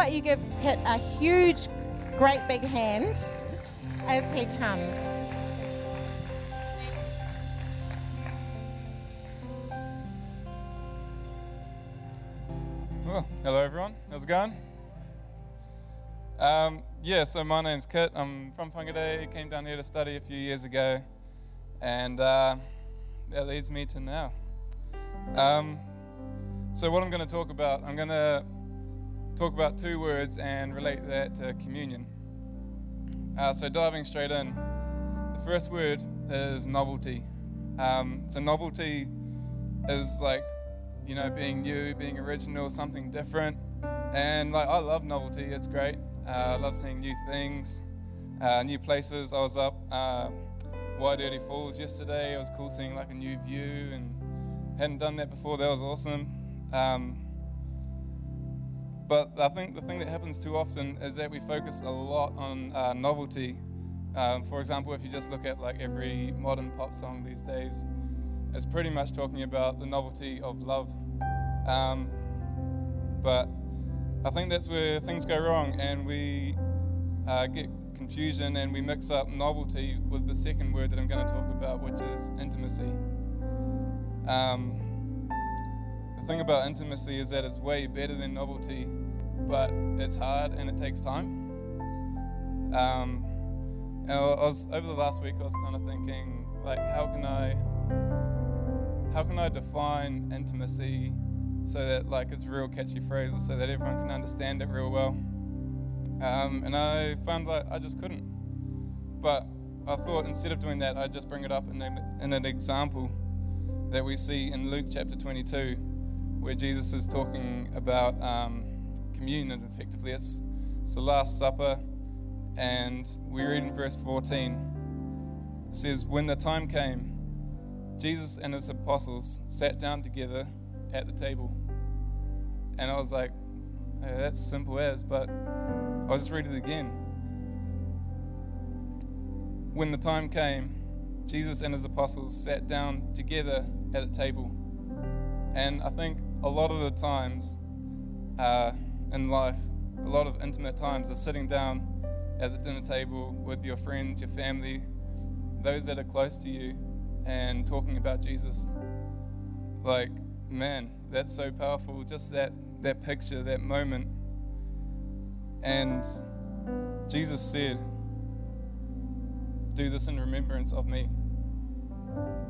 about you give Kit a huge, great big hand as he comes? Hello everyone. How's it going? Um, yeah, so my name's Kit. I'm from Whangarei. Came down here to study a few years ago, and uh, that leads me to now. Um, so what I'm going to talk about, I'm going to talk about two words and relate that to communion. Uh, so diving straight in, the first word is novelty. Um, so novelty is like you know, being new, being original, something different. And like, I love novelty. It's great. Uh, I love seeing new things, uh, new places. I was up uh, Wairere Falls yesterday. It was cool seeing like a new view, and hadn't done that before. That was awesome. Um, but I think the thing that happens too often is that we focus a lot on uh, novelty. Um, for example, if you just look at like every modern pop song these days, it's pretty much talking about the novelty of love. Um, but I think that's where things go wrong, and we uh, get confusion and we mix up novelty with the second word that I'm going to talk about, which is intimacy. Um, the thing about intimacy is that it's way better than novelty, but it's hard and it takes time. Um, I was over the last week. I was kind of thinking, like, how can I how can I define intimacy so that like it's real catchy phrases so that everyone can understand it real well? Um, and I found like I just couldn't. But I thought instead of doing that, I'd just bring it up in, in an example that we see in Luke chapter 22, where Jesus is talking about um, communion. Effectively, it's, it's the Last Supper, and we read in verse 14. It says, "When the time came." Jesus and his apostles sat down together at the table. And I was like, hey, that's simple as, but I'll just read it again. When the time came, Jesus and his apostles sat down together at the table. And I think a lot of the times uh, in life, a lot of intimate times are sitting down at the dinner table with your friends, your family, those that are close to you, and talking about Jesus. Like, man, that's so powerful. Just that, that picture, that moment. And Jesus said, Do this in remembrance of me.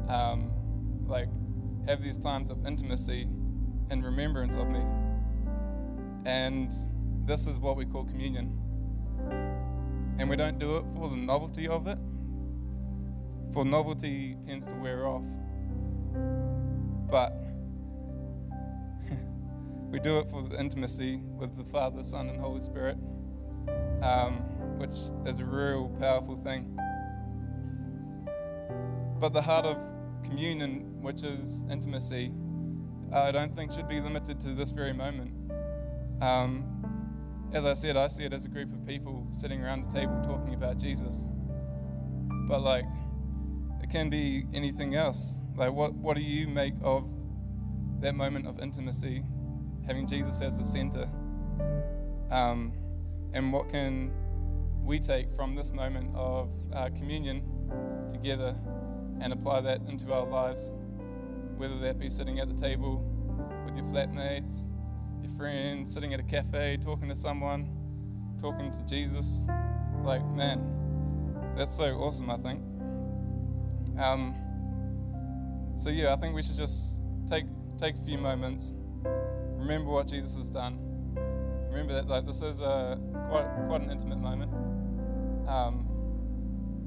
Um, like, have these times of intimacy in remembrance of me. And this is what we call communion. And we don't do it for the novelty of it, for novelty tends to wear off. But we do it for the intimacy with the Father, Son, and Holy Spirit, um, which is a real powerful thing. But the heart of communion, which is intimacy, I don't think should be limited to this very moment. Um, as I said, I see it as a group of people sitting around the table talking about Jesus. But like, it can be anything else. Like, what, what do you make of that moment of intimacy, having Jesus as the center? Um, and what can we take from this moment of uh, communion together and apply that into our lives? Whether that be sitting at the table with your flatmates, your friends, sitting at a cafe, talking to someone, talking to Jesus. Like, man, that's so awesome, I think. Um, so yeah, I think we should just take take a few moments, remember what Jesus has done. Remember that like this is a quite quite an intimate moment, um,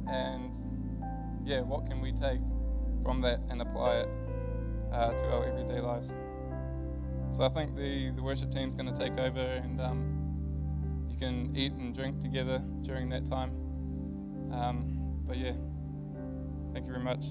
and yeah, what can we take from that and apply it uh, to our everyday lives? So I think the the worship team's going to take over, and um, you can eat and drink together during that time. Um, but yeah. Thank you very much.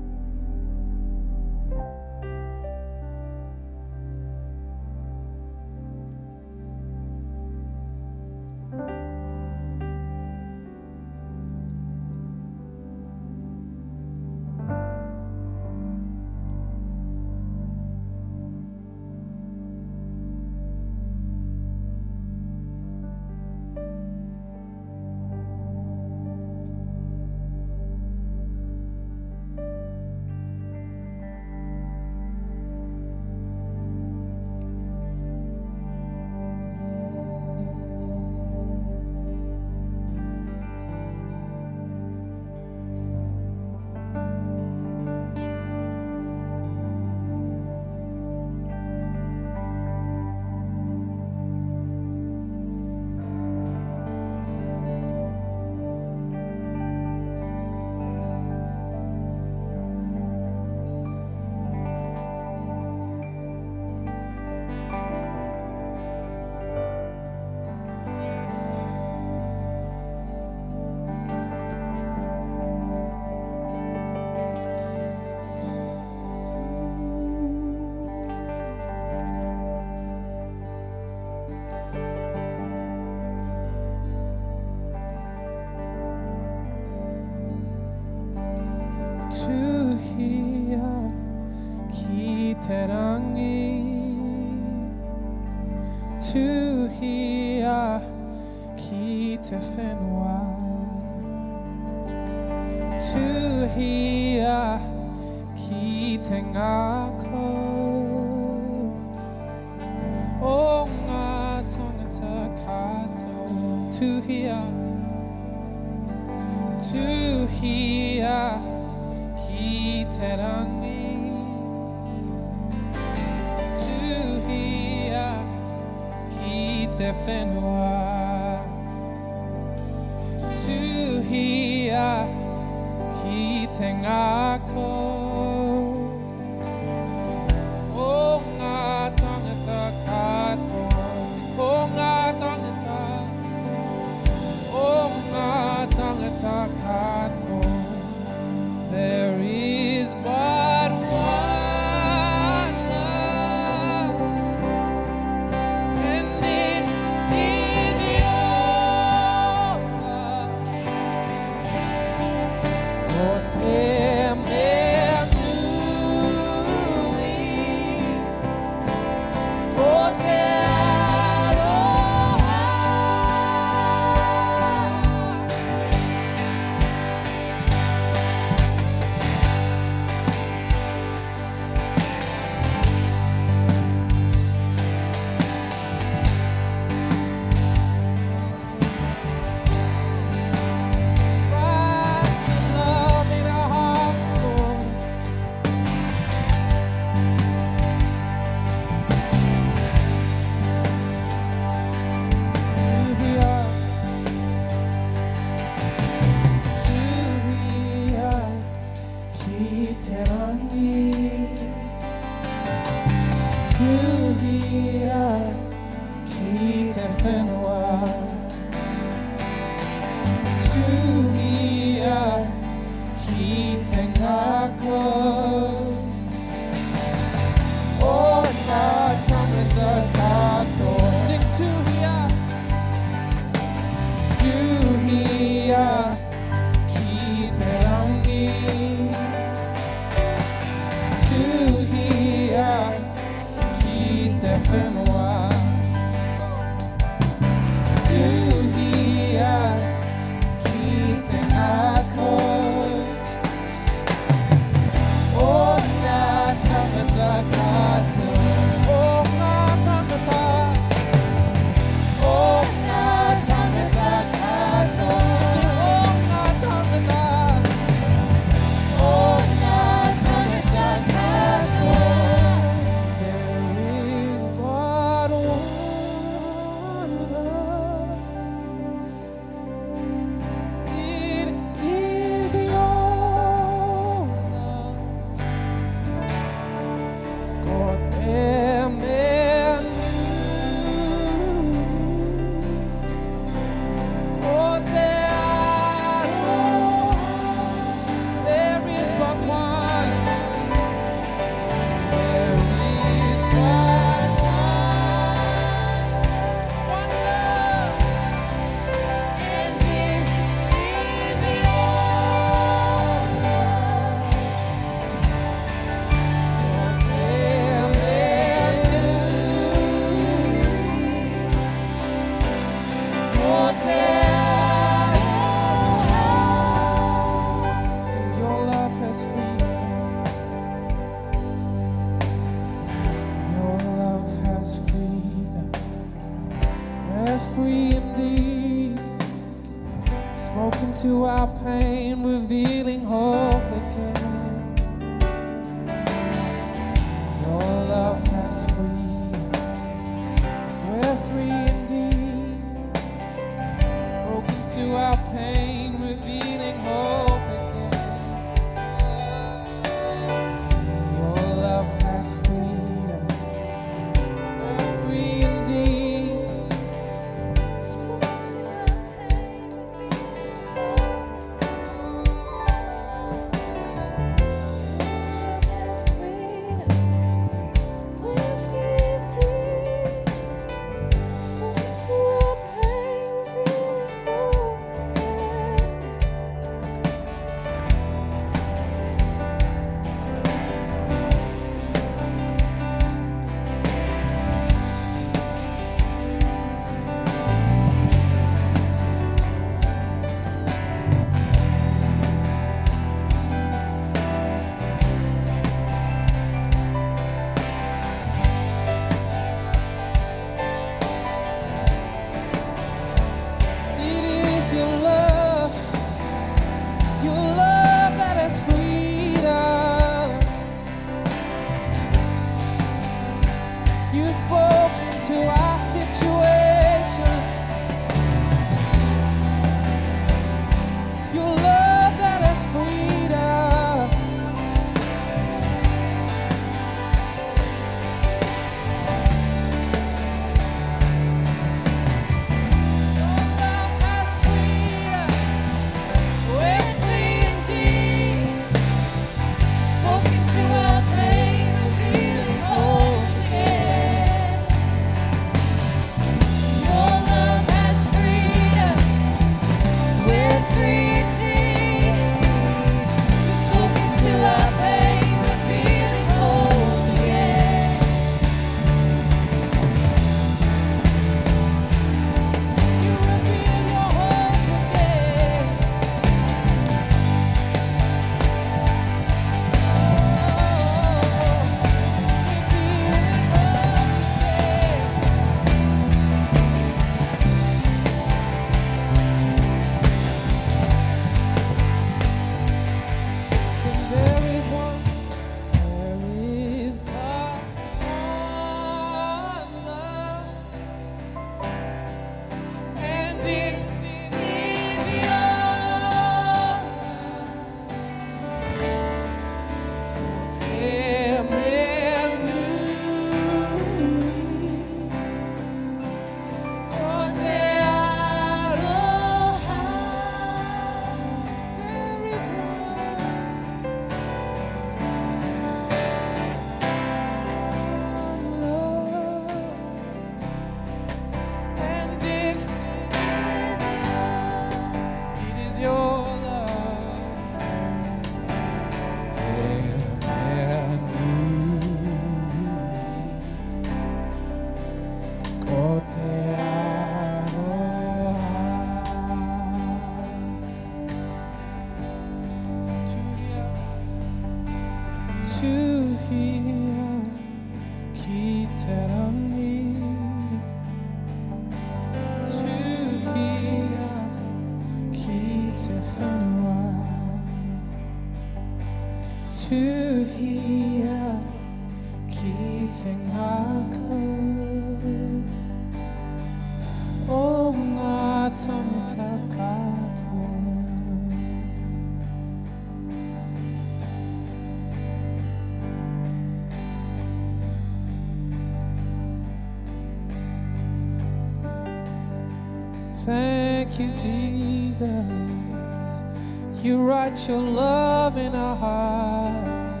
place your love in our hearts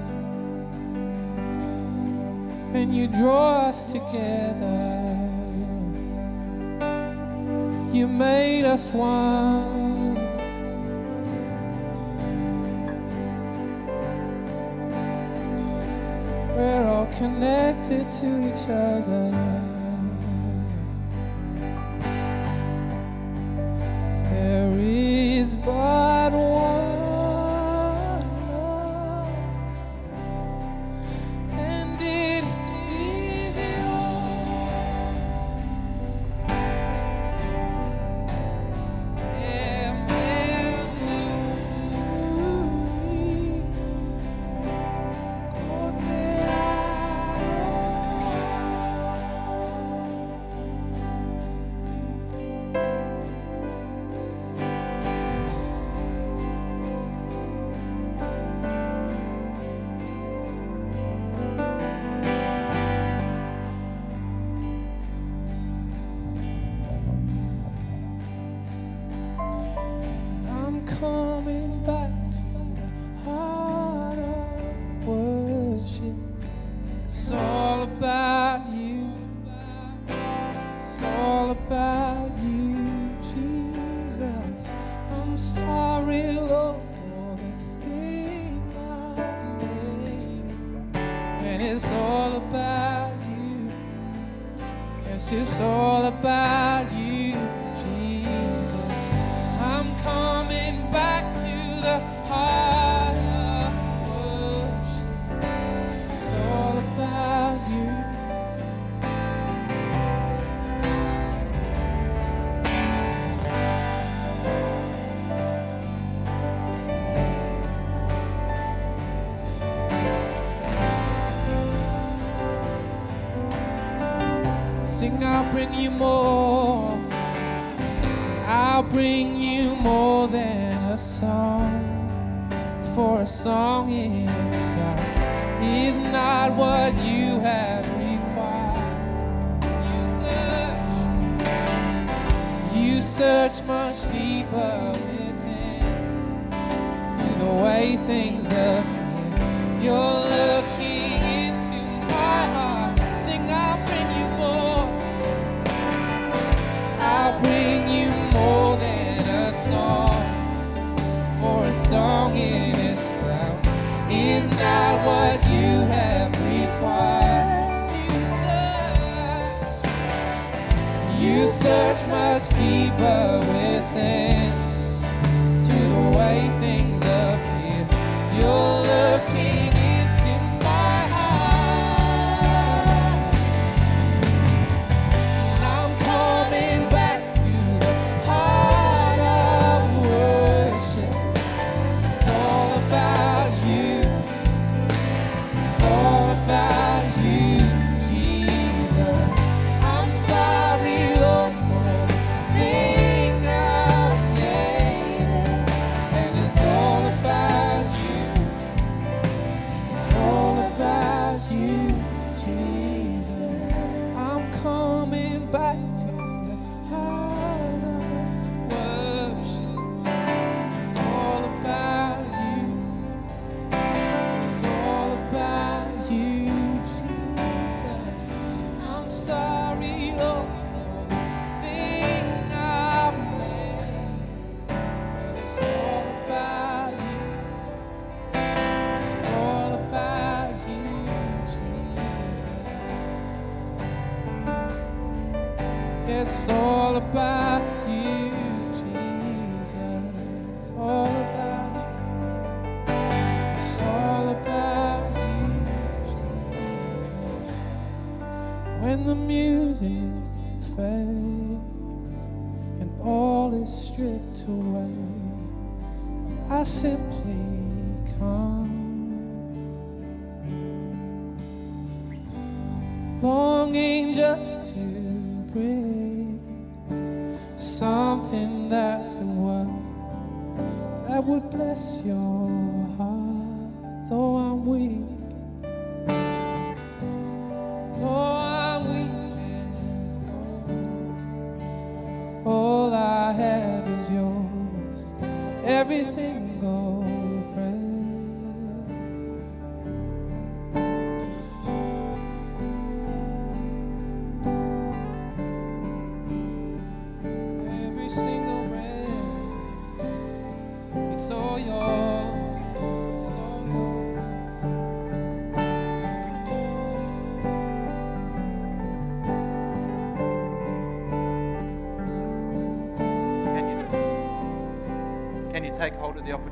and you draw us together. You made us one.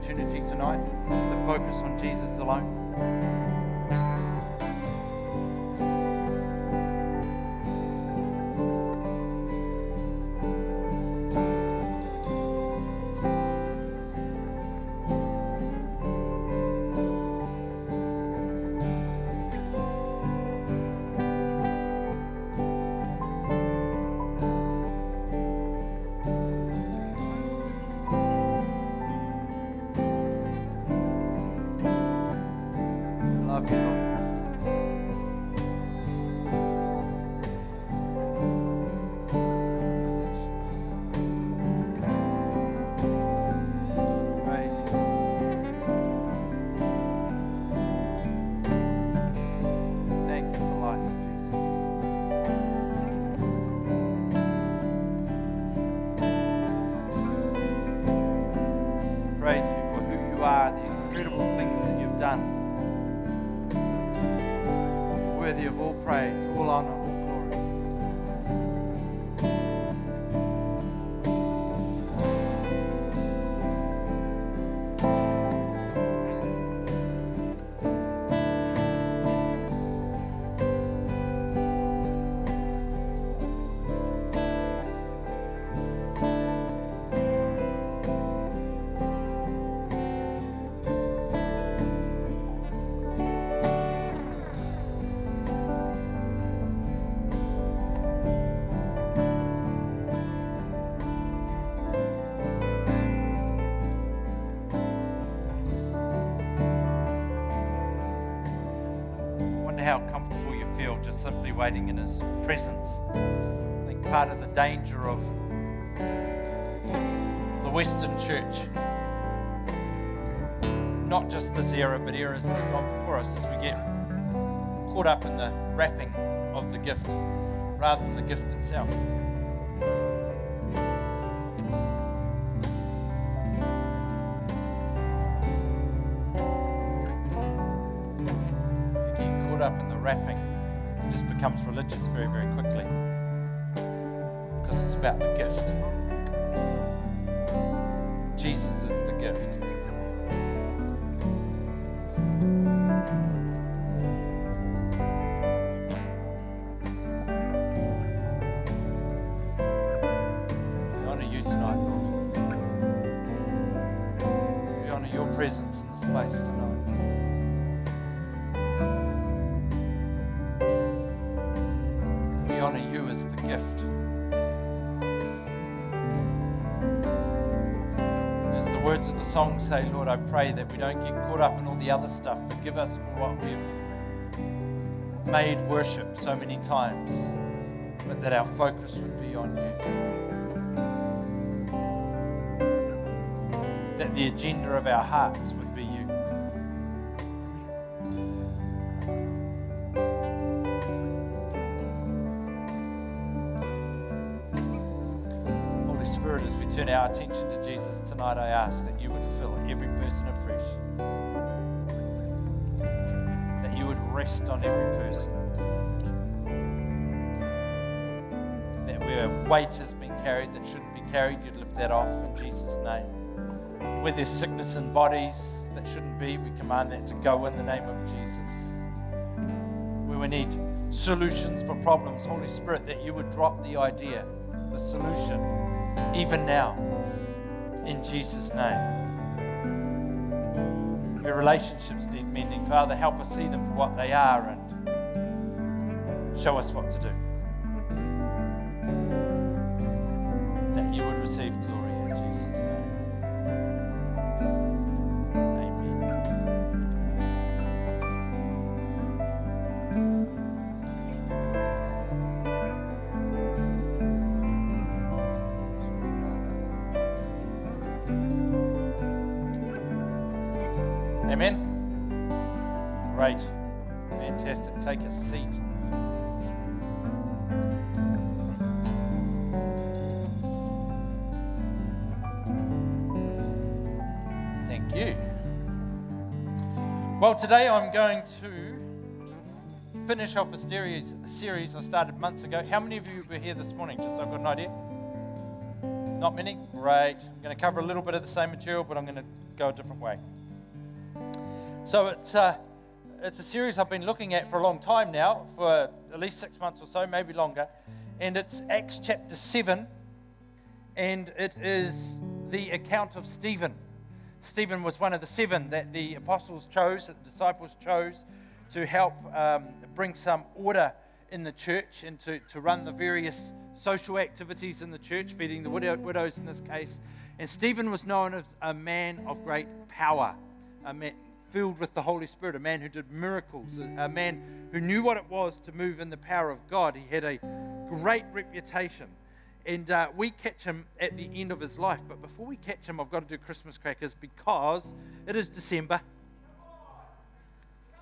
Opportunity tonight to focus on Jesus waiting in His presence. I think part of the danger of the Western church, not just this era, but eras that have gone before us, is we get caught up in the wrapping of the gift rather than the gift itself. About the gift. Jesus song say, Lord, I pray that we don't get caught up in all the other stuff. Forgive us for what we've made worship so many times, but that our focus would be on you. That the agenda of our hearts would be you. Holy Spirit, as we turn our attention to Jesus tonight, I ask that you weight has been carried that shouldn't be carried, you'd lift that off in Jesus' name. Where there's sickness in bodies that shouldn't be, we command that to go in the name of Jesus. Where we need solutions for problems, Holy Spirit, that you would drop the idea, the solution, even now, in Jesus' name. Where relationships need mending, Father, help us see them for what they are and show us what to do. That you would Well, today I'm going to finish off a series, a series I started months ago. How many of you were here this morning? Just so I've got an idea. Not many? Great. I'm going to cover a little bit of the same material, but I'm going to go a different way. So it's, uh, it's a series I've been looking at for a long time now, for at least six months or so, maybe longer. And it's Acts chapter 7, and it is the account of Stephen. Stephen was one of the seven that the apostles chose, that the disciples chose to help um, bring some order in the church and to, to run the various social activities in the church, feeding the widow, widows in this case. And Stephen was known as a man of great power, a man filled with the Holy Spirit, a man who did miracles, a, a man who knew what it was to move in the power of God. He had a great reputation. And uh, we catch him at the end of his life. But before we catch him, I've got to do Christmas crackers because it is December.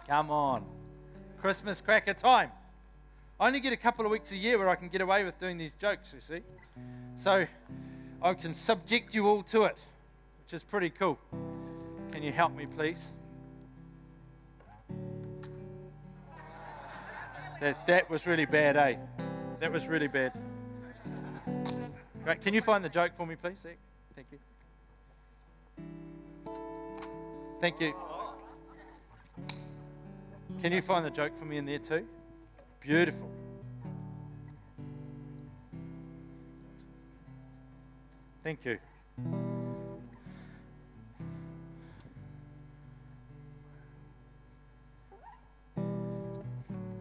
Come on. Christmas cracker time. I only get a couple of weeks a year where I can get away with doing these jokes, you see. So I can subject you all to it, which is pretty cool. Can you help me, please? That, that was really bad, eh? That was really bad. Right, can you find the joke for me, please? Thank you. Thank you. Can you find the joke for me in there too? Beautiful. Thank you.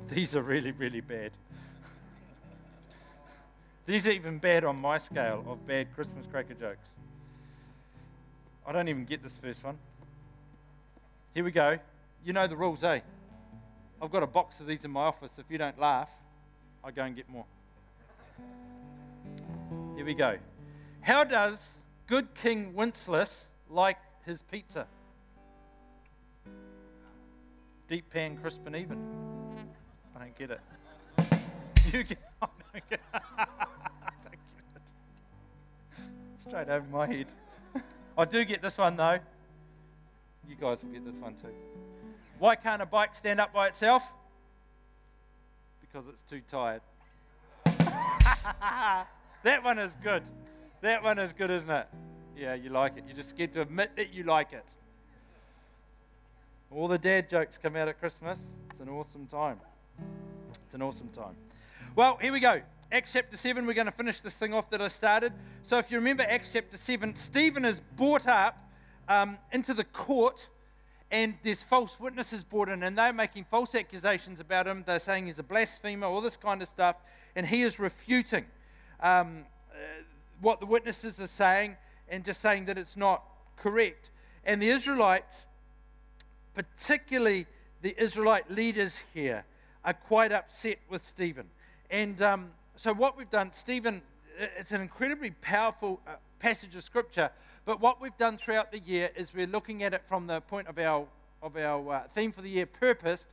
These are really, really bad. These are even bad on my scale of bad Christmas cracker jokes. I don't even get this first one. Here we go. You know the rules, eh? I've got a box of these in my office. If you don't laugh, I'll go and get more. Here we go. How does good King Wenceslas like his pizza? Deep pan, crisp and even. I don't get it. You I get, I don't get it. Straight over my head. I do get this one though. You guys will get this one too. Why can't a bike stand up by itself? Because it's too tired. that one is good. That one is good, isn't it? Yeah, you like it. You're just scared to admit that you like it. All the dad jokes come out at Christmas. It's an awesome time. It's an awesome time. Well, here we go. Acts chapter 7, we're going to finish this thing off that I started. So, if you remember Acts chapter 7, Stephen is brought up um, into the court, and there's false witnesses brought in, and they're making false accusations about him. They're saying he's a blasphemer, all this kind of stuff, and he is refuting um, uh, what the witnesses are saying and just saying that it's not correct. And the Israelites, particularly the Israelite leaders here, are quite upset with Stephen. And um, so, what we've done, Stephen, it's an incredibly powerful uh, passage of scripture. But what we've done throughout the year is we're looking at it from the point of our of our uh, theme for the year, purposed,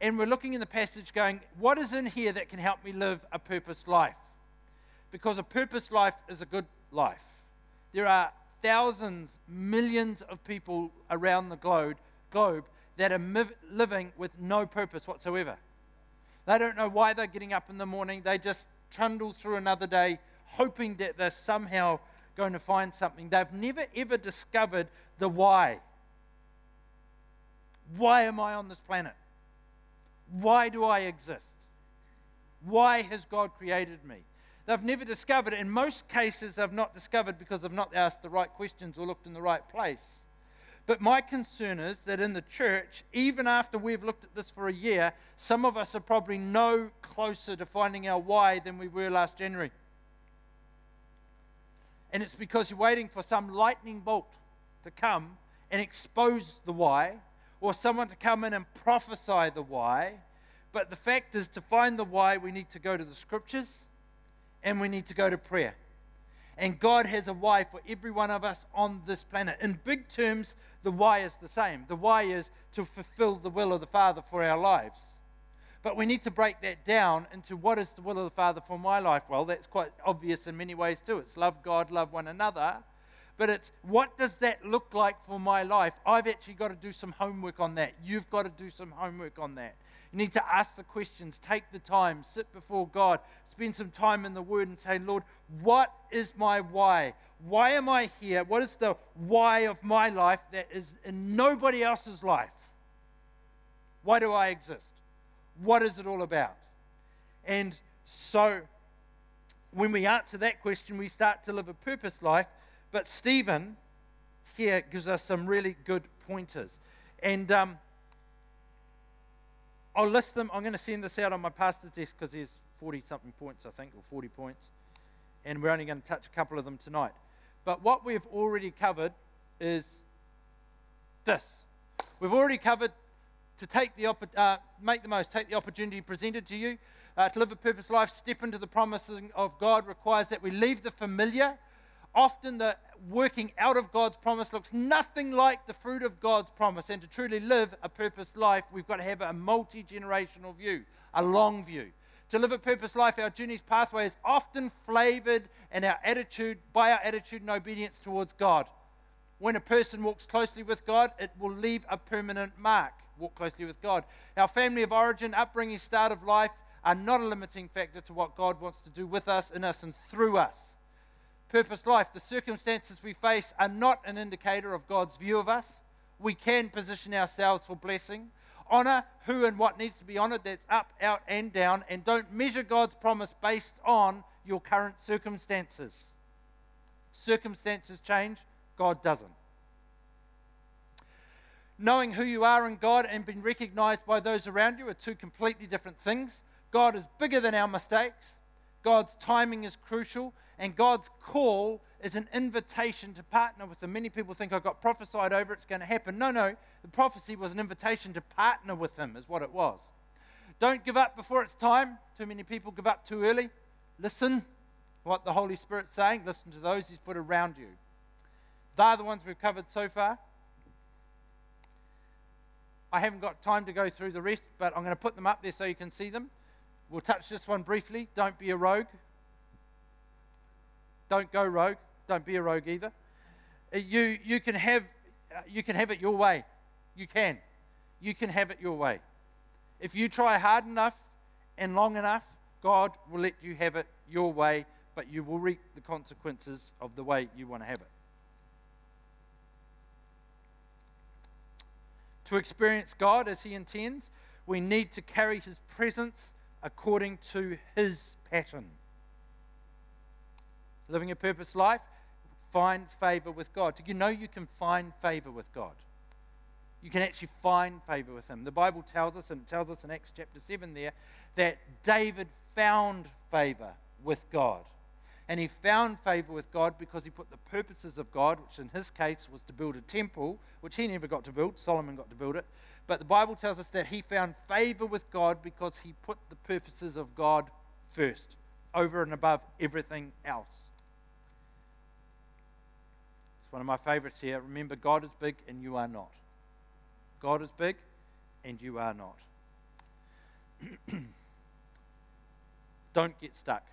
and we're looking in the passage, going, what is in here that can help me live a purposed life? Because a purposed life is a good life. There are thousands, millions of people around the globe, globe that are miv- living with no purpose whatsoever. They don't know why they're getting up in the morning. They just trundle through another day, hoping that they're somehow going to find something. They've never ever discovered the why. Why am I on this planet? Why do I exist? Why has God created me? They've never discovered. In most cases, they've not discovered because they've not asked the right questions or looked in the right place. But my concern is that in the church, even after we've looked at this for a year, some of us are probably no closer to finding our why than we were last January. And it's because you're waiting for some lightning bolt to come and expose the why, or someone to come in and prophesy the why. But the fact is, to find the why, we need to go to the scriptures and we need to go to prayer. And God has a why for every one of us on this planet. In big terms, the why is the same. The why is to fulfill the will of the Father for our lives. But we need to break that down into what is the will of the Father for my life? Well, that's quite obvious in many ways too. It's love God, love one another. But it's what does that look like for my life? I've actually got to do some homework on that. You've got to do some homework on that. You need to ask the questions, take the time, sit before God, spend some time in the Word and say, Lord, what is my why? Why am I here? What is the why of my life that is in nobody else's life? Why do I exist? What is it all about? And so, when we answer that question, we start to live a purpose life. But Stephen here gives us some really good pointers. And um, I'll list them. I'm going to send this out on my pastor's desk because there's 40 something points, I think, or 40 points. And we're only going to touch a couple of them tonight. But what we've already covered is this. We've already covered to take the uh, make the most, take the opportunity presented to you. Uh, to live a purpose life, step into the promises of God requires that we leave the familiar. Often the working out of God's promise looks nothing like the fruit of God's promise. And to truly live a purpose life, we've got to have a multi generational view, a long view. To live a purpose life, our journey's pathway is often flavored in our attitude by our attitude and obedience towards God. When a person walks closely with God, it will leave a permanent mark. Walk closely with God. Our family of origin, upbringing, start of life are not a limiting factor to what God wants to do with us, in us, and through us. Purpose life, the circumstances we face are not an indicator of God's view of us. We can position ourselves for blessing. Honor who and what needs to be honored, that's up, out, and down, and don't measure God's promise based on your current circumstances. Circumstances change, God doesn't. Knowing who you are in God and being recognized by those around you are two completely different things. God is bigger than our mistakes. God's timing is crucial, and God's call is an invitation to partner with Him. Many people think I got prophesied over, it's going to happen. No, no, the prophecy was an invitation to partner with Him, is what it was. Don't give up before it's time. Too many people give up too early. Listen what the Holy Spirit's saying. Listen to those He's put around you. They're the ones we've covered so far. I haven't got time to go through the rest, but I'm going to put them up there so you can see them. We'll touch this one briefly. Don't be a rogue. Don't go rogue. Don't be a rogue either. Uh, You, you, can have, uh, you can have it your way. You can. You can have it your way. If you try hard enough and long enough, God will let you have it your way, but you will reap the consequences of the way you want to have it. To experience God as He intends, we need to carry His presence according to His pattern. Living a purpose life, find favor with God. Did you know you can find favor with God? You can actually find favor with Him. The Bible tells us, and it tells us in Acts chapter 7 there, that David found favor with God. And he found favor with God because he put the purposes of God, which in his case was to build a temple, which he never got to build, Solomon got to build it. But the Bible tells us that he found favor with God because he put the purposes of God first, over and above everything else. It's one of my favorites here. Remember, God is big and you are not. God is big and you are not. Don't get stuck.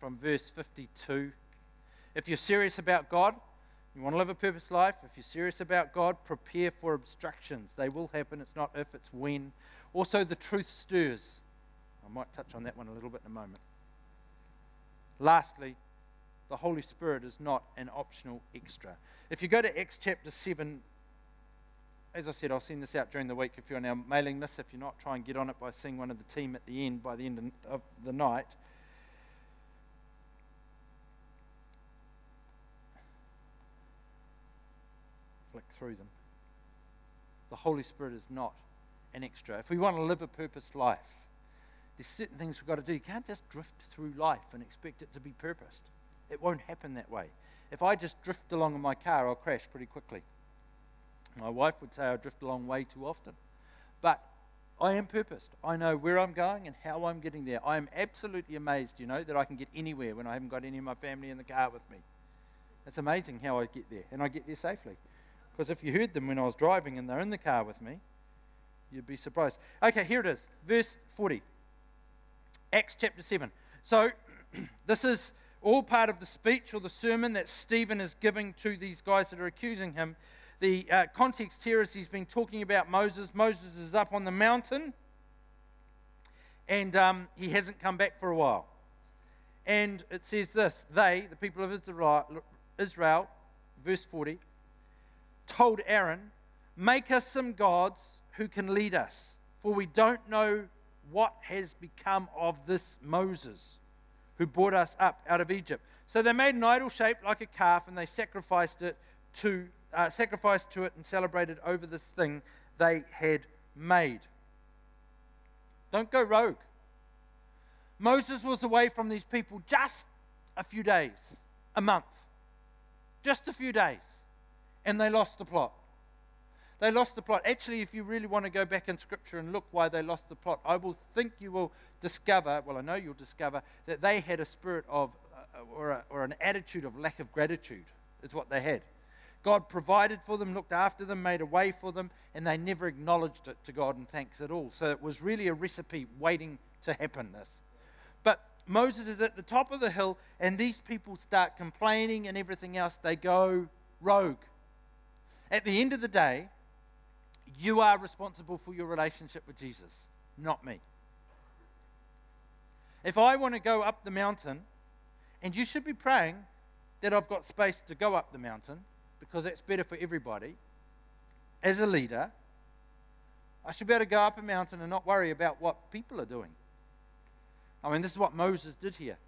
From verse 52. If you're serious about God, you want to live a purpose life, if you're serious about God, prepare for obstructions. They will happen. It's not if, it's when. Also, the truth stirs. I might touch on that one a little bit in a moment. Lastly, the Holy Spirit is not an optional extra. If you go to Acts chapter 7, as I said, I'll send this out during the week if you're on our mailing list. If you're not, try and get on it by seeing one of the team at the end, by the end of the night. Through them. The Holy Spirit is not an extra. If we want to live a purposed life, there's certain things we've got to do. You can't just drift through life and expect it to be purposed. It won't happen that way. If I just drift along in my car, I'll crash pretty quickly. My wife would say I drift along way too often. But I am purposed. I know where I'm going and how I'm getting there. I am absolutely amazed, you know, that I can get anywhere when I haven't got any of my family in the car with me. It's amazing how I get there, and I get there safely. Because if you heard them when I was driving and they're in the car with me, you'd be surprised. Okay, here it is, verse 40. Acts chapter 7. So, this is all part of the speech or the sermon that Stephen is giving to these guys that are accusing him. The uh, context here is he's been talking about Moses. Moses is up on the mountain and um, he hasn't come back for a while. And it says this they, the people of Israel, Israel verse 40, told Aaron, Make us some gods who can lead us, for we don't know what has become of this Moses who brought us up out of Egypt. So they made an idol shaped like a calf and they sacrificed it to uh, sacrificed to it and celebrated over this thing they had made. Don't go rogue. Moses was away from these people just a few days, a month, just a few days, and they lost the plot. They lost the plot. Actually, if you really want to go back in Scripture and look why they lost the plot, I will think you will discover, well, I know you'll discover, that they had a spirit of, uh, or, a, or an attitude of lack of gratitude, is what they had. God provided for them, looked after them, made a way for them, and they never acknowledged it to God in thanks at all. So it was really a recipe waiting to happen, this. But Moses is at the top of the hill, and these people start complaining and everything else. They go rogue. At the end of the day, you are responsible for your relationship with Jesus, not me. If I want to go up the mountain, and you should be praying that I've got space to go up the mountain, because that's better for everybody, as a leader, I should be able to go up a mountain and not worry about what people are doing. I mean, this is what Moses did here.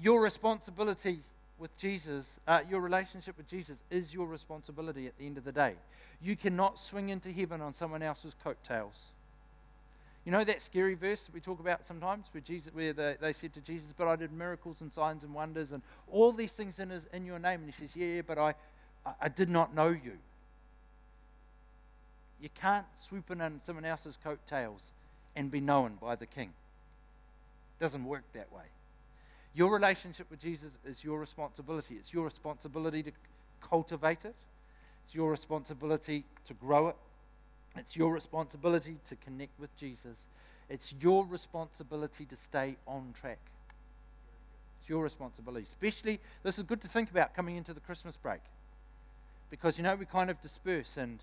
Your responsibility with Jesus, uh, your relationship with Jesus is your responsibility at the end of the day. You cannot swing into heaven on someone else's coattails. You know that scary verse that we talk about sometimes, where Jesus, where they, they said to Jesus, "But I did miracles and signs and wonders and all these things in, his, in your name," and he says, "Yeah, but I, I, I did not know you." You can't swoop in on someone else's coattails and be known by the king. It Doesn't work that way. Your relationship with Jesus is your responsibility. It's your responsibility to cultivate it. It's your responsibility to grow it. It's your responsibility to connect with Jesus. It's your responsibility to stay on track. It's your responsibility. Especially, this is good to think about coming into the Christmas break. Because, you know, we kind of disperse and,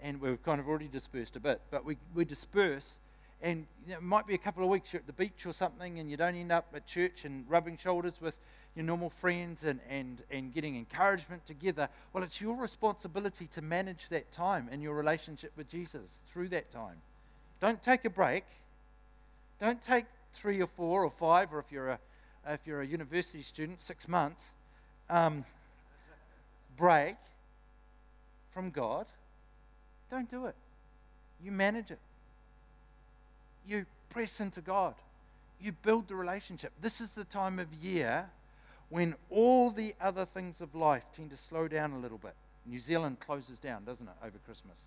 and we've kind of already dispersed a bit, but we, we disperse and it might be a couple of weeks you're at the beach or something and you don't end up at church and rubbing shoulders with your normal friends and, and, and getting encouragement together. Well, it's your responsibility to manage that time and your relationship with Jesus through that time. Don't take a break. Don't take three or four or five, or if you're a, if you're a university student, six months um, break from God. Don't do it. You manage it you press into God. You build the relationship. This is the time of year when all the other things of life tend to slow down a little bit. New Zealand closes down, doesn't it, over Christmas?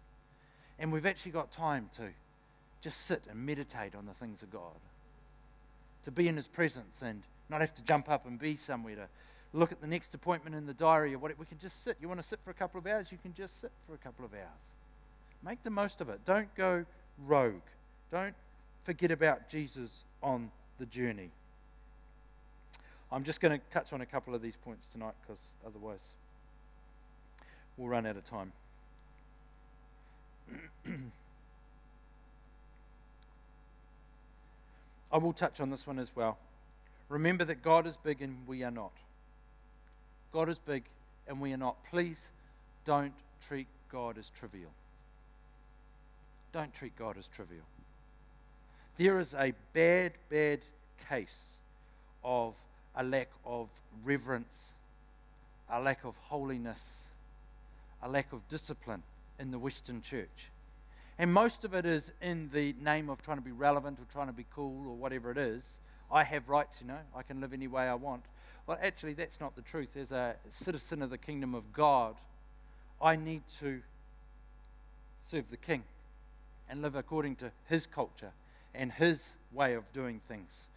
And we've actually got time to just sit and meditate on the things of God, to be in His presence and not have to jump up and be somewhere to look at the next appointment in the diary or whatever. We can just sit. You want to sit for a couple of hours? You can just sit for a couple of hours. Make the most of it. Don't go rogue. Don't forget about Jesus on the journey. I'm just going to touch on a couple of these points tonight because otherwise we'll run out of time. I will touch on this one as well. Remember that God is big and we are not. God is big and we are not. Please don't treat God as trivial. Don't treat God as trivial. There is a bad, bad case of a lack of reverence, a lack of holiness, a lack of discipline in the Western church. And most of it is in the name of trying to be relevant or trying to be cool or whatever it is. I have rights, you know, I can live any way I want. Well, actually, that's not the truth. As a citizen of the kingdom of God, I need to serve the king and live according to his culture and his way of doing things.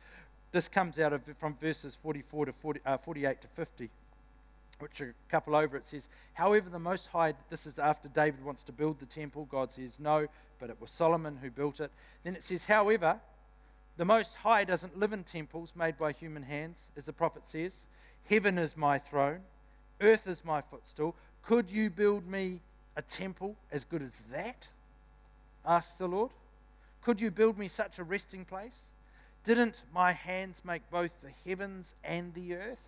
This comes out of from verses 44 to 40, uh, 48 to 50, which are a couple over. It says, However, the Most High, this is after David wants to build the temple. God says, No, but it was Solomon who built it. Then it says, However, the Most High doesn't live in temples made by human hands, as the prophet says. Heaven is my throne, earth is my footstool. Could you build me a temple as good as that? asked the Lord. Could you build me such a resting place? Didn't my hands make both the heavens and the earth?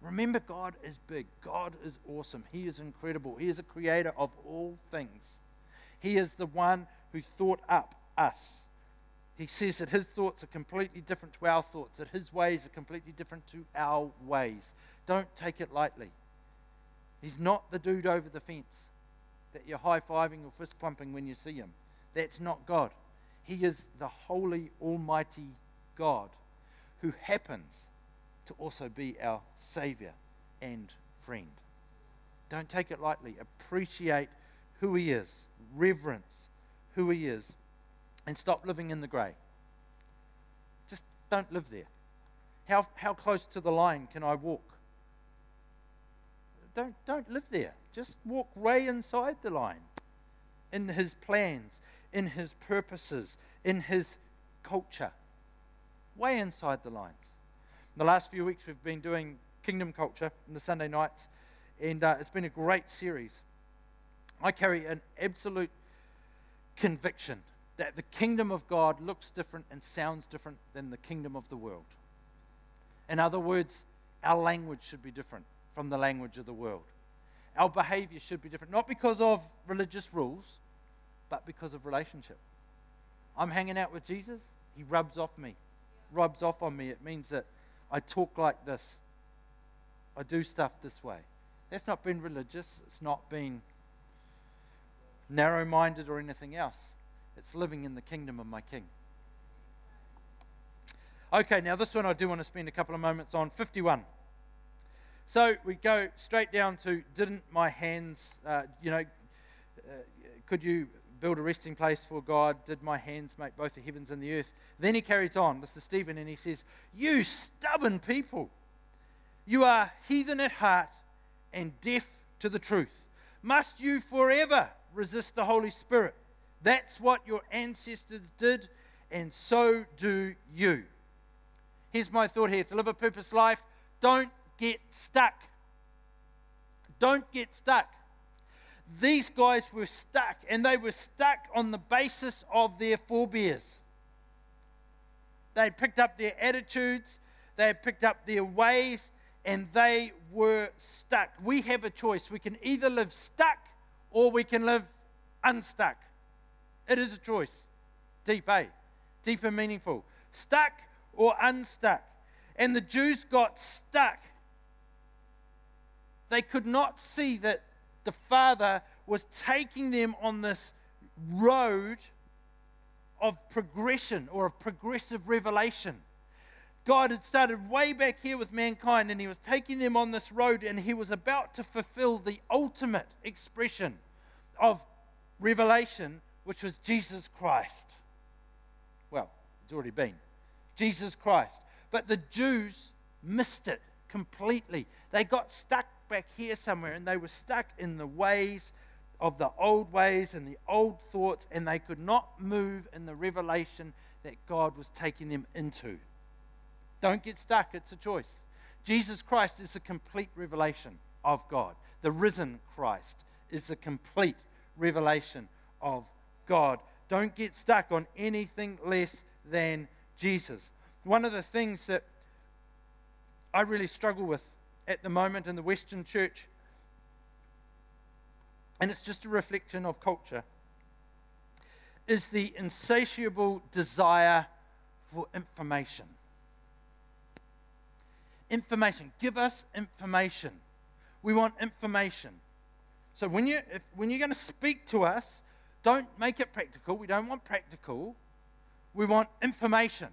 Remember, God is big. God is awesome. He is incredible. He is a creator of all things. He is the one who thought up us. He says that his thoughts are completely different to our thoughts, that his ways are completely different to our ways. Don't take it lightly. He's not the dude over the fence that you're high fiving or fist pumping when you see him. That's not God. He is the holy, almighty God who happens to also be our Savior and friend. Don't take it lightly. Appreciate who He is, reverence who He is, and stop living in the grey. Just don't live there. How, how close to the line can I walk? Don't, don't live there. Just walk way inside the line in His plans in his purposes, in his culture, way inside the lines. In the last few weeks, we've been doing kingdom culture in the Sunday nights, and uh, it's been a great series. I carry an absolute conviction that the kingdom of God looks different and sounds different than the kingdom of the world. In other words, our language should be different from the language of the world. Our behavior should be different, not because of religious rules, but because of relationship. I'm hanging out with Jesus, he rubs off me, rubs off on me. It means that I talk like this, I do stuff this way. That's not being religious, it's not being narrow minded or anything else. It's living in the kingdom of my King. Okay, now this one I do want to spend a couple of moments on 51. So we go straight down to didn't my hands, uh, you know, uh, could you build a resting place for God? Did my hands make both the heavens and the earth? Then he carries on. This is Stephen, and he says, You stubborn people, you are heathen at heart and deaf to the truth. Must you forever resist the Holy Spirit? That's what your ancestors did, and so do you. Here's my thought here to live a purpose life, don't get stuck. Don't get stuck. These guys were stuck, and they were stuck on the basis of their forebears. They picked up their attitudes, they picked up their ways, and they were stuck. We have a choice. We can either live stuck or we can live unstuck. It is a choice. Deep, eh? Deep and meaningful. Stuck or unstuck. And the Jews got stuck. They could not see that the Father was taking them on this road of progression or of progressive revelation. God had started way back here with mankind and he was taking them on this road and he was about to fulfill the ultimate expression of revelation, which was Jesus Christ. Well, it's already been Jesus Christ. But the Jews missed it completely. They got stuck back here somewhere and they were stuck in the ways of the old ways and the old thoughts, and they could not move in the revelation that God was taking them into. Don't get stuck, it's a choice. Jesus Christ is the complete revelation of God. The risen Christ is the complete revelation of God. Don't get stuck on anything less than Jesus. One of the things that I really struggle with at the moment in the Western church, and it's just a reflection of culture, is the insatiable desire for information. Information. Give us information. We want information. So when you if, when you're going to speak to us, don't make it practical. We don't want practical. We want information.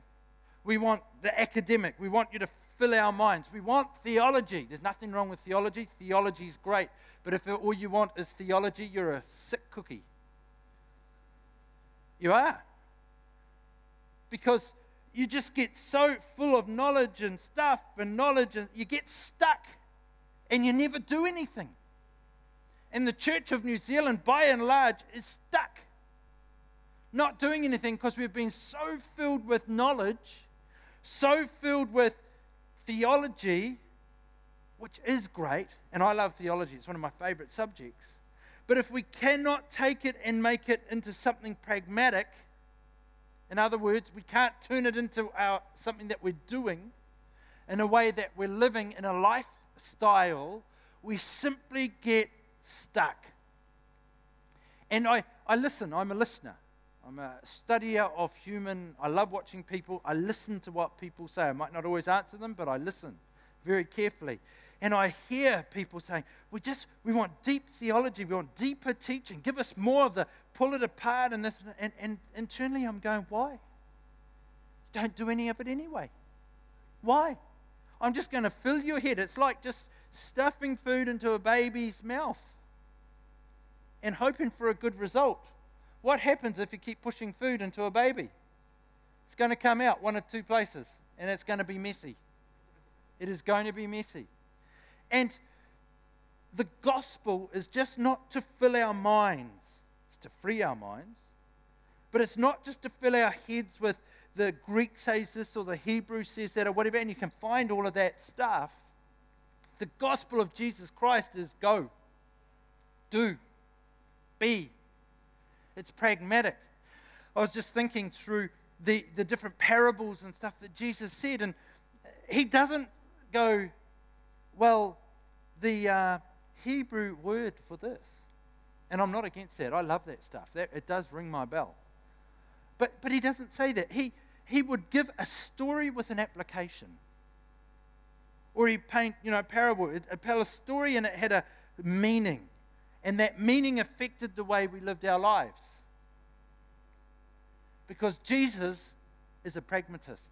We want the academic. We want you to fill our minds. We want theology. There's nothing wrong with theology. Theology is great. But if all you want is theology, you're a sick cookie. You are. Because you just get so full of knowledge and stuff and knowledge, and you get stuck and you never do anything. And the Church of New Zealand, by and large, is stuck, not doing anything because we've been so filled with knowledge, so filled with theology, which is great, and I love theology, it's one of my favorite subjects. But if we cannot take it and make it into something pragmatic, in other words, we can't turn it into our, something that we're doing in a way that we're living in a lifestyle, we simply get stuck. And I, I listen, I'm a listener. I'm a studier of human. I love watching people. I listen to what people say. I might not always answer them, but I listen very carefully. And I hear people saying, we just, we want deep theology. We want deeper teaching. Give us more of the pull it apart and this. And, and internally I'm going, why? Don't do any of it anyway. Why? I'm just going to fill your head. It's like just stuffing food into a baby's mouth and hoping for a good result. What happens if you keep pushing food into a baby? It's going to come out one of two places and it's going to be messy. It is going to be messy. And the gospel is just not to fill our minds, it's to free our minds. But it's not just to fill our heads with the Greek says this or the Hebrew says that or whatever, and you can find all of that stuff. The gospel of Jesus Christ is go, do, be. It's pragmatic. I was just thinking through the, the different parables and stuff that Jesus said, and he doesn't go, well, the uh, Hebrew word for this. And I'm not against that. I love that stuff. That, it does ring my bell. But, but he doesn't say that. He, he would give a story with an application. Or he'd paint, you know, a parable, a, a story and it had a meaning. And that meaning affected the way we lived our lives. Because Jesus is a pragmatist.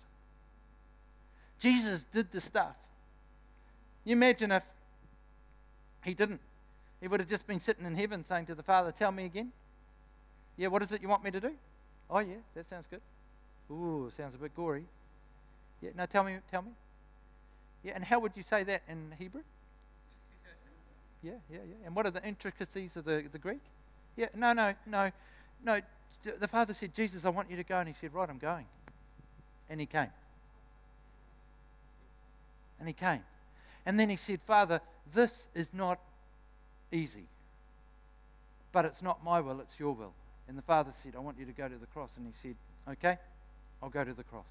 Jesus did the stuff. You imagine if he didn't. He would have just been sitting in heaven saying to the Father, Tell me again. Yeah, what is it you want me to do? Oh, yeah, that sounds good. Ooh, sounds a bit gory. Yeah, no, tell me, tell me. Yeah, and how would you say that in Hebrew? Yeah, yeah, yeah. And what are the intricacies of the, the Greek? Yeah, no, no, no, no. The Father said, Jesus, I want you to go. And he said, Right, I'm going. And he came. And he came. And then he said, Father, this is not easy. But it's not my will, it's your will. And the Father said, I want you to go to the cross. And he said, Okay, I'll go to the cross.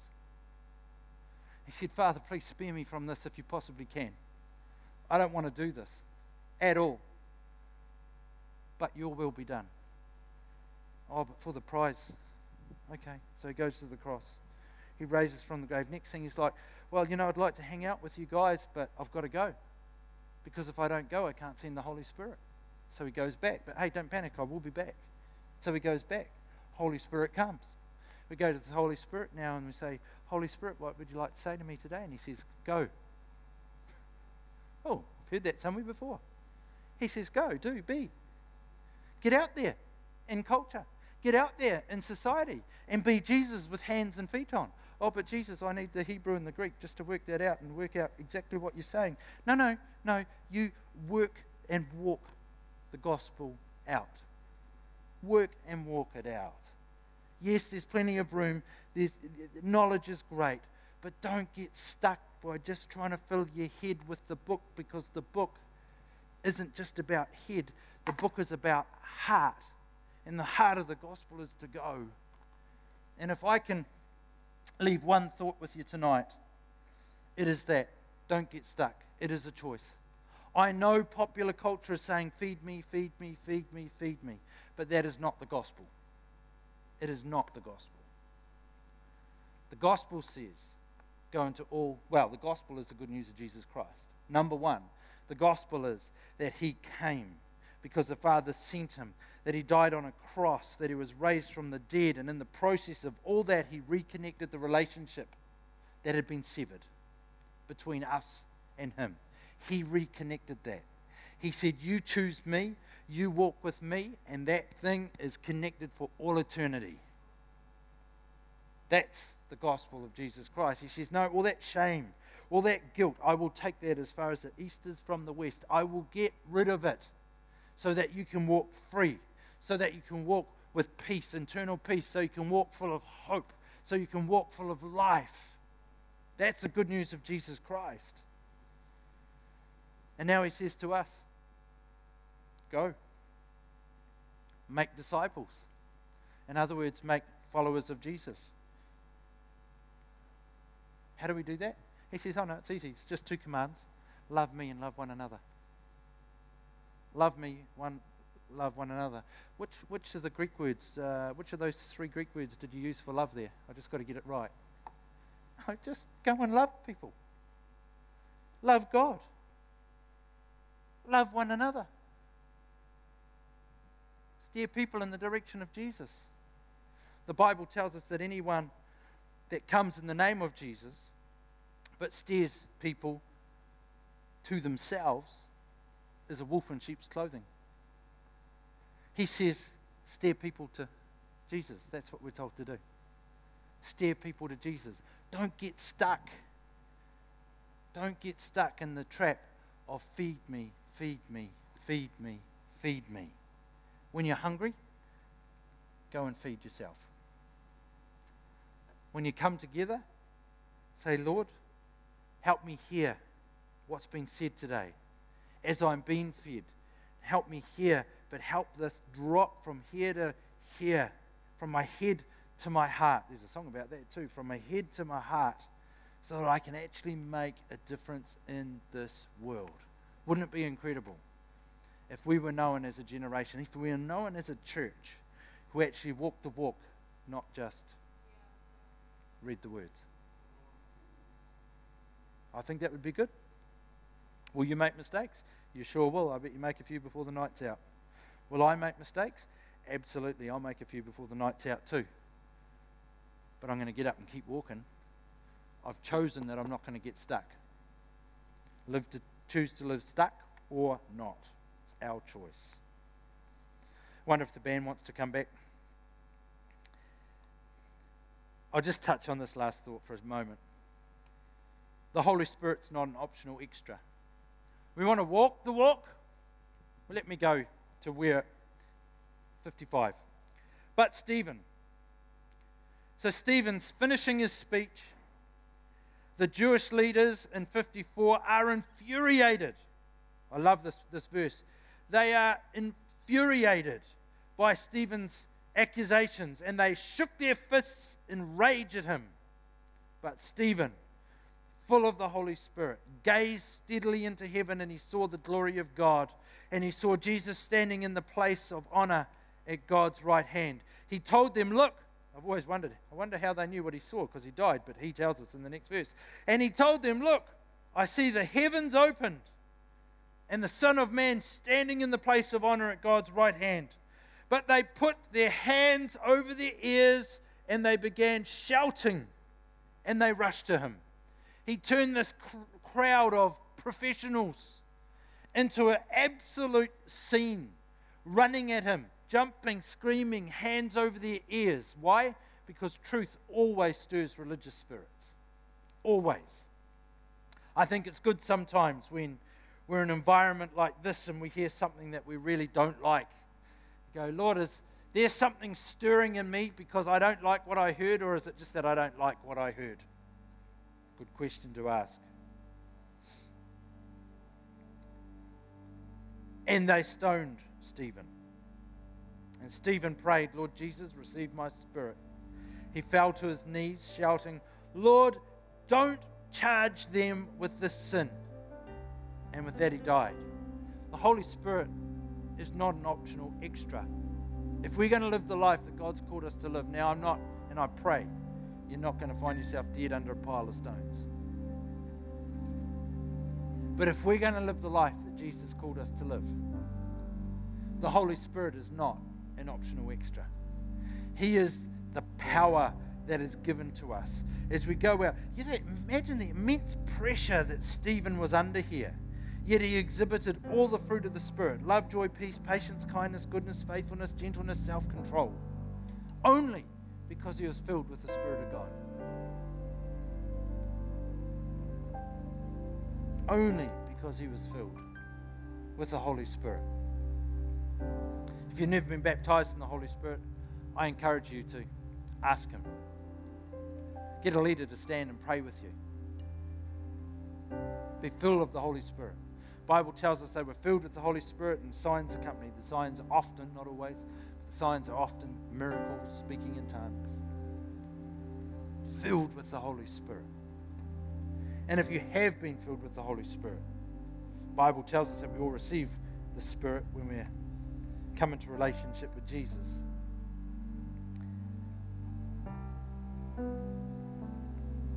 He said, Father, please spare me from this if you possibly can. I don't want to do this at all. But your will be done. Oh, but for the prize. Okay, so he goes to the cross. He raises from the grave. Next thing he's like, Well, you know, I'd like to hang out with you guys, but I've got to go. Because if I don't go, I can't send the Holy Spirit. So he goes back. But hey, don't panic, I will be back. So he goes back. Holy Spirit comes. We go to the Holy Spirit now and we say, Holy Spirit, what would you like to say to me today? And he says, Go. Oh, I've heard that somewhere before. He says, Go, do, be. Get out there in culture. Get out there in society and be Jesus with hands and feet on. Oh, but Jesus, I need the Hebrew and the Greek just to work that out and work out exactly what you're saying. No, no, no. You work and walk the gospel out. Work and walk it out. Yes, there's plenty of room. There's, knowledge is great. But don't get stuck by just trying to fill your head with the book because the book isn't just about head, the book is about heart. And the heart of the gospel is to go. And if I can leave one thought with you tonight, it is that don't get stuck. It is a choice. I know popular culture is saying, feed me, feed me, feed me, feed me. But that is not the gospel. It is not the gospel. The gospel says, go into all, well, the gospel is the good news of Jesus Christ. Number one, the gospel is that he came because the Father sent him, that he died on a cross, that he was raised from the dead, and in the process of all that, he reconnected the relationship that had been severed between us and him. He reconnected that. He said, You choose me, you walk with me, and that thing is connected for all eternity. That's the gospel of Jesus Christ. He says, No, all that shame, all that guilt, I will take that as far as the east is from the west. I will get rid of it so that you can walk free, so that you can walk with peace, internal peace, so you can walk full of hope, so you can walk full of life. That's the good news of Jesus Christ. And now he says to us, Go. Make disciples. In other words, make followers of Jesus. How do we do that? He says, Oh, no, it's easy. It's just two commands love me and love one another. Love me, one, love one another. Which, which of the Greek words, uh, which of those three Greek words did you use for love there? I just got to get it right. No, just go and love people. Love God. Love one another. Steer people in the direction of Jesus. The Bible tells us that anyone that comes in the name of Jesus but steers people to themselves is a wolf in sheep's clothing. He says, steer people to Jesus. That's what we're told to do. Steer people to Jesus. Don't get stuck. Don't get stuck in the trap of feed me, feed me, feed me, feed me. When you're hungry, go and feed yourself. When you come together, say, Lord, help me hear what's been said today as I'm being fed. Help me hear, but help this drop from here to here, from my head to my heart. There's a song about that too, from my head to my heart, so that I can actually make a difference in this world. Wouldn't it be incredible if we were known as a generation, if we were known as a church who actually walked the walk, not just read the words? I think that would be good. Will you make mistakes? You sure will. I bet you make a few before the night's out. Will I make mistakes? Absolutely. I'll make a few before the night's out too. But I'm going to get up and keep walking. I've chosen that I'm not going to get stuck. Live to choose to live stuck or not. It's our choice. Wonder if the band wants to come back. I'll just touch on this last thought for a moment. The Holy Spirit's not an optional extra. We want to walk the walk. Well, let me go to where 55. But Stephen. So Stephen's finishing his speech. The Jewish leaders in 54 are infuriated. I love this, this verse. They are infuriated by Stephen's accusations and they shook their fists in rage at him. But Stephen, full of the Holy Spirit, gazed steadily into heaven and he saw the glory of God and he saw Jesus standing in the place of honor at God's right hand. He told them, Look, I've always wondered, I wonder how they knew what he saw because he died, but he tells us in the next verse. And he told them, Look, I see the heavens opened and the Son of Man standing in the place of honor at God's right hand. But they put their hands over their ears and they began shouting and they rushed to him. He turned this cr- crowd of professionals into an absolute scene, running at him, jumping, screaming, hands over their ears. Why? Because truth always stirs religious spirits. Always. I think it's good sometimes when we're in an environment like this and we hear something that we really don't like. Go, Lord, is there something stirring in me because I don't like what I heard, or is it just that I don't like what I heard? Good question to ask. And they stoned Stephen. And Stephen prayed, Lord Jesus, receive my spirit. He fell to his knees, shouting, Lord, don't charge them with this sin. And with that, he died. The Holy Spirit is not an optional extra. If we're going to live the life that God's called us to live, now I'm not, and I pray, you're not going to find yourself dead under a pile of stones. But if we're going to live the life that Jesus called us to live, the Holy Spirit is not an optional extra. He is the power that is given to us as we go out. You know, imagine the immense pressure that Stephen was under here. Yet he exhibited all the fruit of the Spirit love, joy, peace, patience, kindness, goodness, faithfulness, gentleness, self control. Only because he was filled with the Spirit of God. Only because he was filled with the Holy Spirit. If you've never been baptized in the Holy Spirit, I encourage you to ask him. Get a leader to stand and pray with you. Be filled of the Holy Spirit. Bible tells us they were filled with the Holy Spirit and signs accompanied. The signs often, not always, the signs are often miracles, speaking in tongues. Filled with the Holy Spirit. And if you have been filled with the Holy Spirit, Bible tells us that we all receive the Spirit when we come into relationship with Jesus.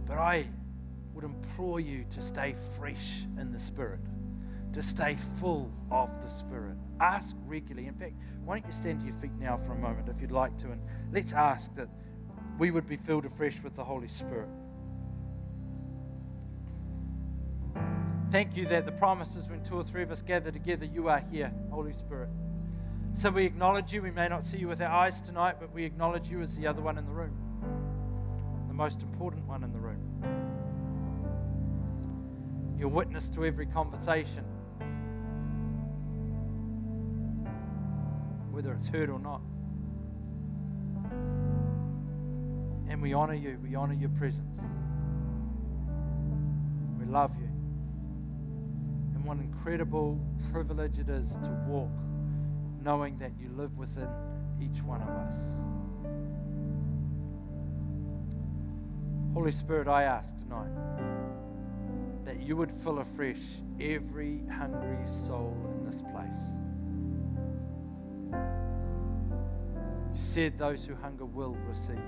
But I would implore you to stay fresh in the Spirit to stay full of the Spirit. Ask regularly. In fact, why don't you stand to your feet now for a moment if you'd like to, and let's ask that we would be filled afresh with the Holy Spirit. Thank you that the promise is when two or three of us gather together, you are here, Holy Spirit. So we acknowledge you. We may not see you with our eyes tonight, but we acknowledge you as the other one in the room, the most important one in the room. Your witness to every conversation, whether it's heard or not. And we honor you. We honor your presence. We love you. And what incredible privilege it is to walk knowing that you live within each one of us. Holy Spirit, I ask tonight that you would fill afresh every hungry soul in this place. You said those who hunger will receive.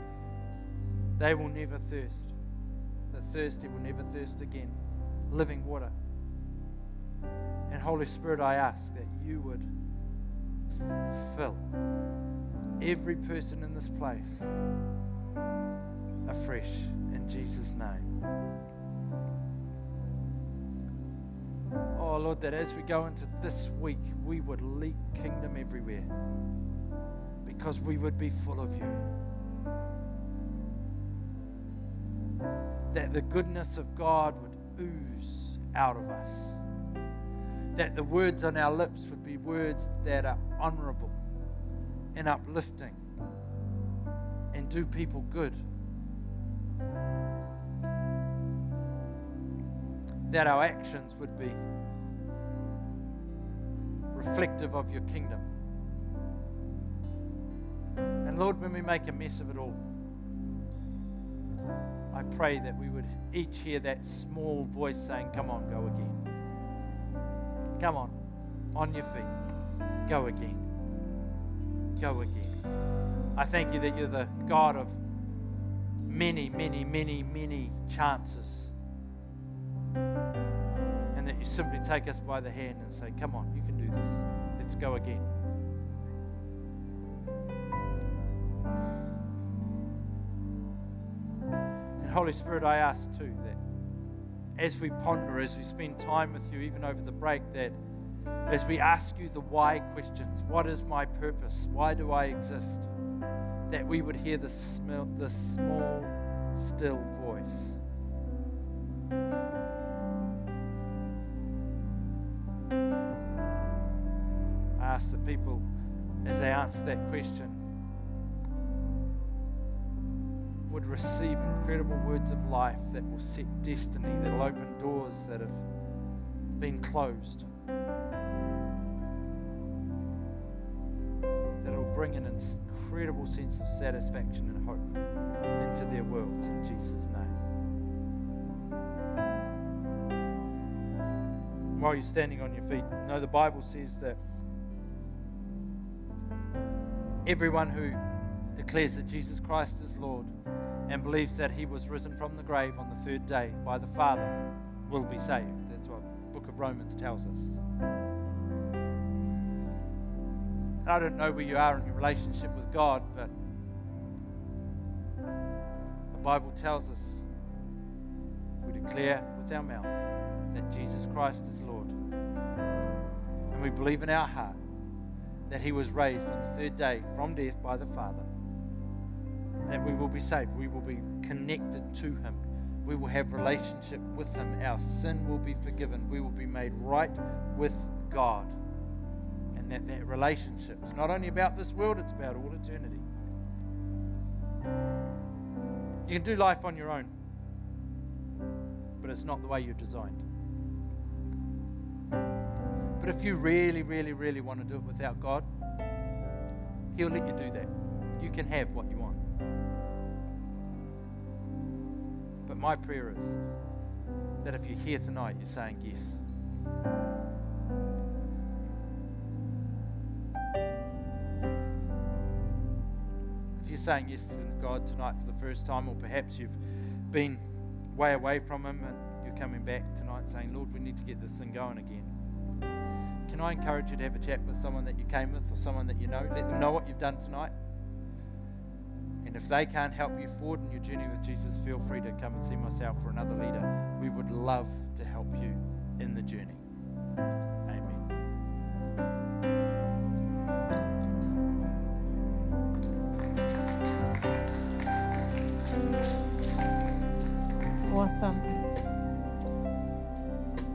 They will never thirst. The thirsty will never thirst again. Living water. And Holy Spirit, I ask that you would fill every person in this place afresh in Jesus' name. Oh, Lord, that as we go into this week, we would leak kingdom everywhere because we would be full of you. That the goodness of God would ooze out of us. That the words on our lips would be words that are honorable and uplifting and do people good. That our actions would be reflective of your kingdom. And Lord, when we make a mess of it all, I pray that we would each hear that small voice saying, Come on, go again. Come on, on your feet. Go again. Go again. I thank you that you're the God of many, many, many, many chances. And that you simply take us by the hand and say, Come on, you this. Let's go again. And Holy Spirit, I ask too that as we ponder, as we spend time with you, even over the break, that as we ask you the why questions what is my purpose? Why do I exist? That we would hear the, the small, still voice. That question, would receive incredible words of life that will set destiny, that will open doors that have been closed. That will bring an incredible sense of satisfaction and hope into their world in Jesus' name. While you're standing on your feet, know the Bible says that everyone who declares that Jesus Christ is Lord and believes that he was risen from the grave on the third day by the Father will be saved. That's what the book of Romans tells us. And I don't know where you are in your relationship with God, but the Bible tells us we declare with our mouth that Jesus Christ is Lord and we believe in our heart that he was raised on the third day from death by the Father, that we will be saved. We will be connected to him. We will have relationship with him. Our sin will be forgiven. We will be made right with God. And that, that relationship is not only about this world, it's about all eternity. You can do life on your own, but it's not the way you're designed. But if you really, really, really want to do it without God, He'll let you do that. You can have what you want. But my prayer is that if you're here tonight, you're saying yes. If you're saying yes to God tonight for the first time, or perhaps you've been way away from Him and you're coming back tonight saying, Lord, we need to get this thing going again. Can I encourage you to have a chat with someone that you came with or someone that you know? Let them know what you've done tonight. And if they can't help you forward in your journey with Jesus, feel free to come and see myself or another leader. We would love to help you in the journey. Amen. Awesome.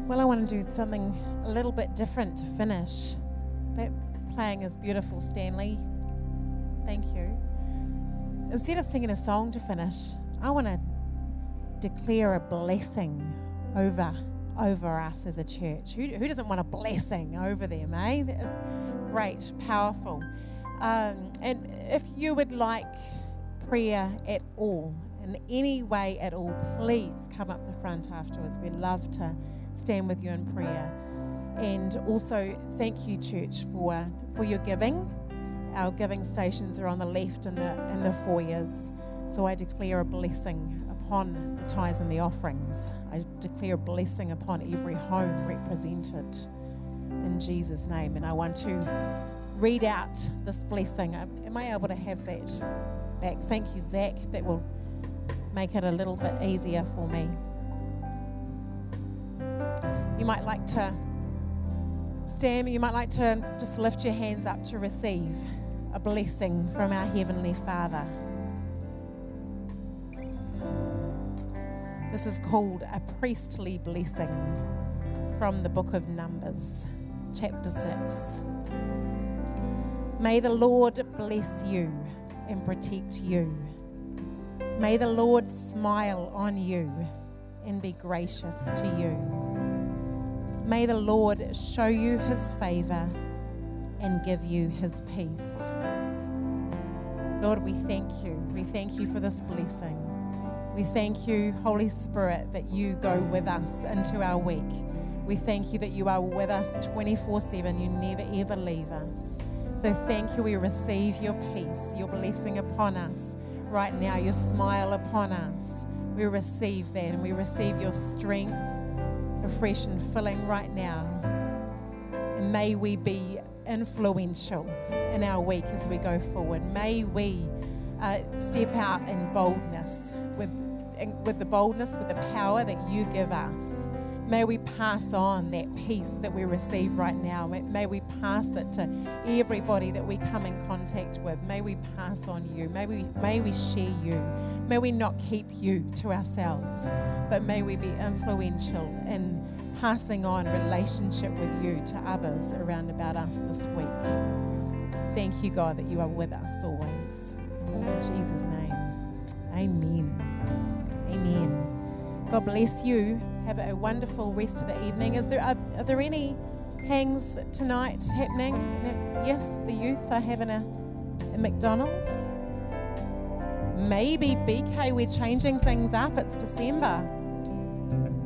Well, I want to do something a little bit different to finish. That playing is beautiful, Stanley. Thank you. Instead of singing a song to finish, I want to declare a blessing over over us as a church. Who, who doesn't want a blessing over them, eh? That is great, powerful. Um, and if you would like prayer at all, in any way at all, please come up the front afterwards. We'd love to stand with you in prayer. And also, thank you, church, for for your giving. Our giving stations are on the left in the in the foyers. So I declare a blessing upon the tithes and the offerings. I declare a blessing upon every home represented in Jesus' name. And I want to read out this blessing. Am I able to have that back? Thank you, Zach. That will make it a little bit easier for me. You might like to Stam, you might like to just lift your hands up to receive a blessing from our Heavenly Father. This is called a priestly blessing from the book of Numbers, chapter 6. May the Lord bless you and protect you. May the Lord smile on you and be gracious to you. May the Lord show you his favor and give you his peace. Lord, we thank you. We thank you for this blessing. We thank you, Holy Spirit, that you go with us into our week. We thank you that you are with us 24 7. You never ever leave us. So thank you. We receive your peace, your blessing upon us right now, your smile upon us. We receive that and we receive your strength, afresh and filling right now. And may we be influential in our week as we go forward. May we uh, step out in boldness, with, with the boldness, with the power that you give us. May we pass on that peace that we receive right now. May, we pass it to everybody that we come in contact with. May we pass on you. May we, may we share you. May we not keep you to ourselves, but may we be influential in passing on relationship with you to others around about us this week. Thank you, God, that you are with us always. In Jesus' name. Amen. Amen. God bless you. Have a wonderful rest of the evening. Is there are, are there any hangs tonight happening? Yes, the youth are having a, a McDonald's. Maybe BK, we're changing things up. It's December.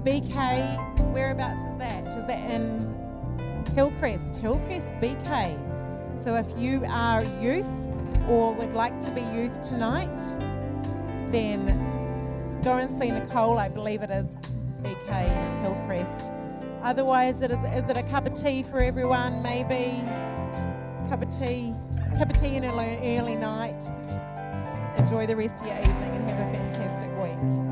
BK, whereabouts is that? Is that in Hillcrest? Hillcrest BK. So if you are youth or would like to be youth tonight, then go and see Nicole. I believe it is Hillcrest. Otherwise, it is, is it a cup of tea for everyone? Maybe cup of tea, cup of tea in early, early night. Enjoy the rest of your evening and have a fantastic week.